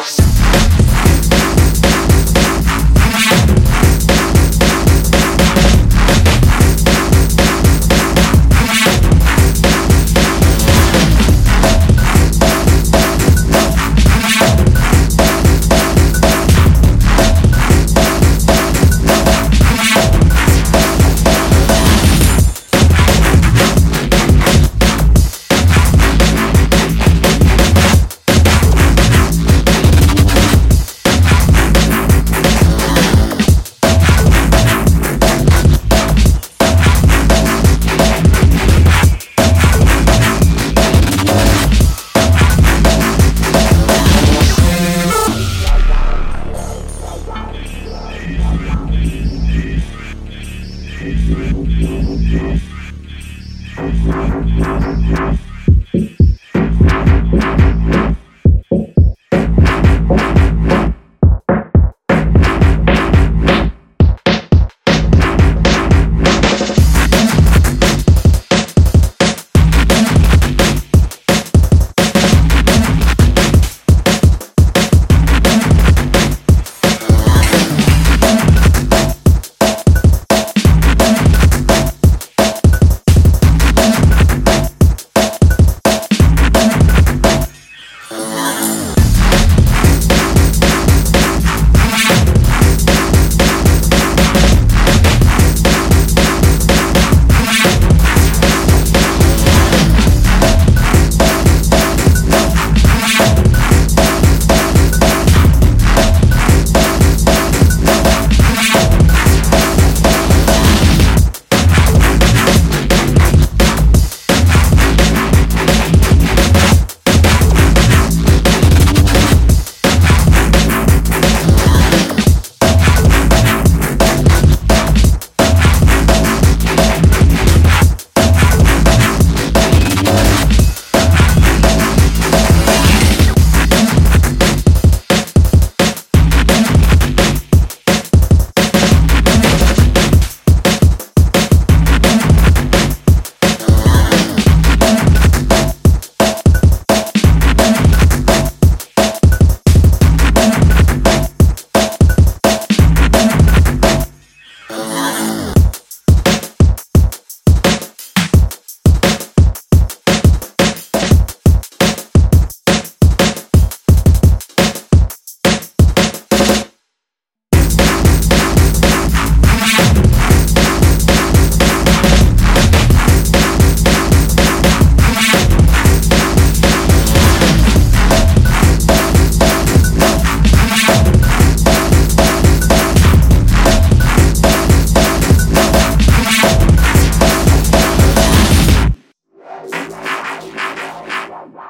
house.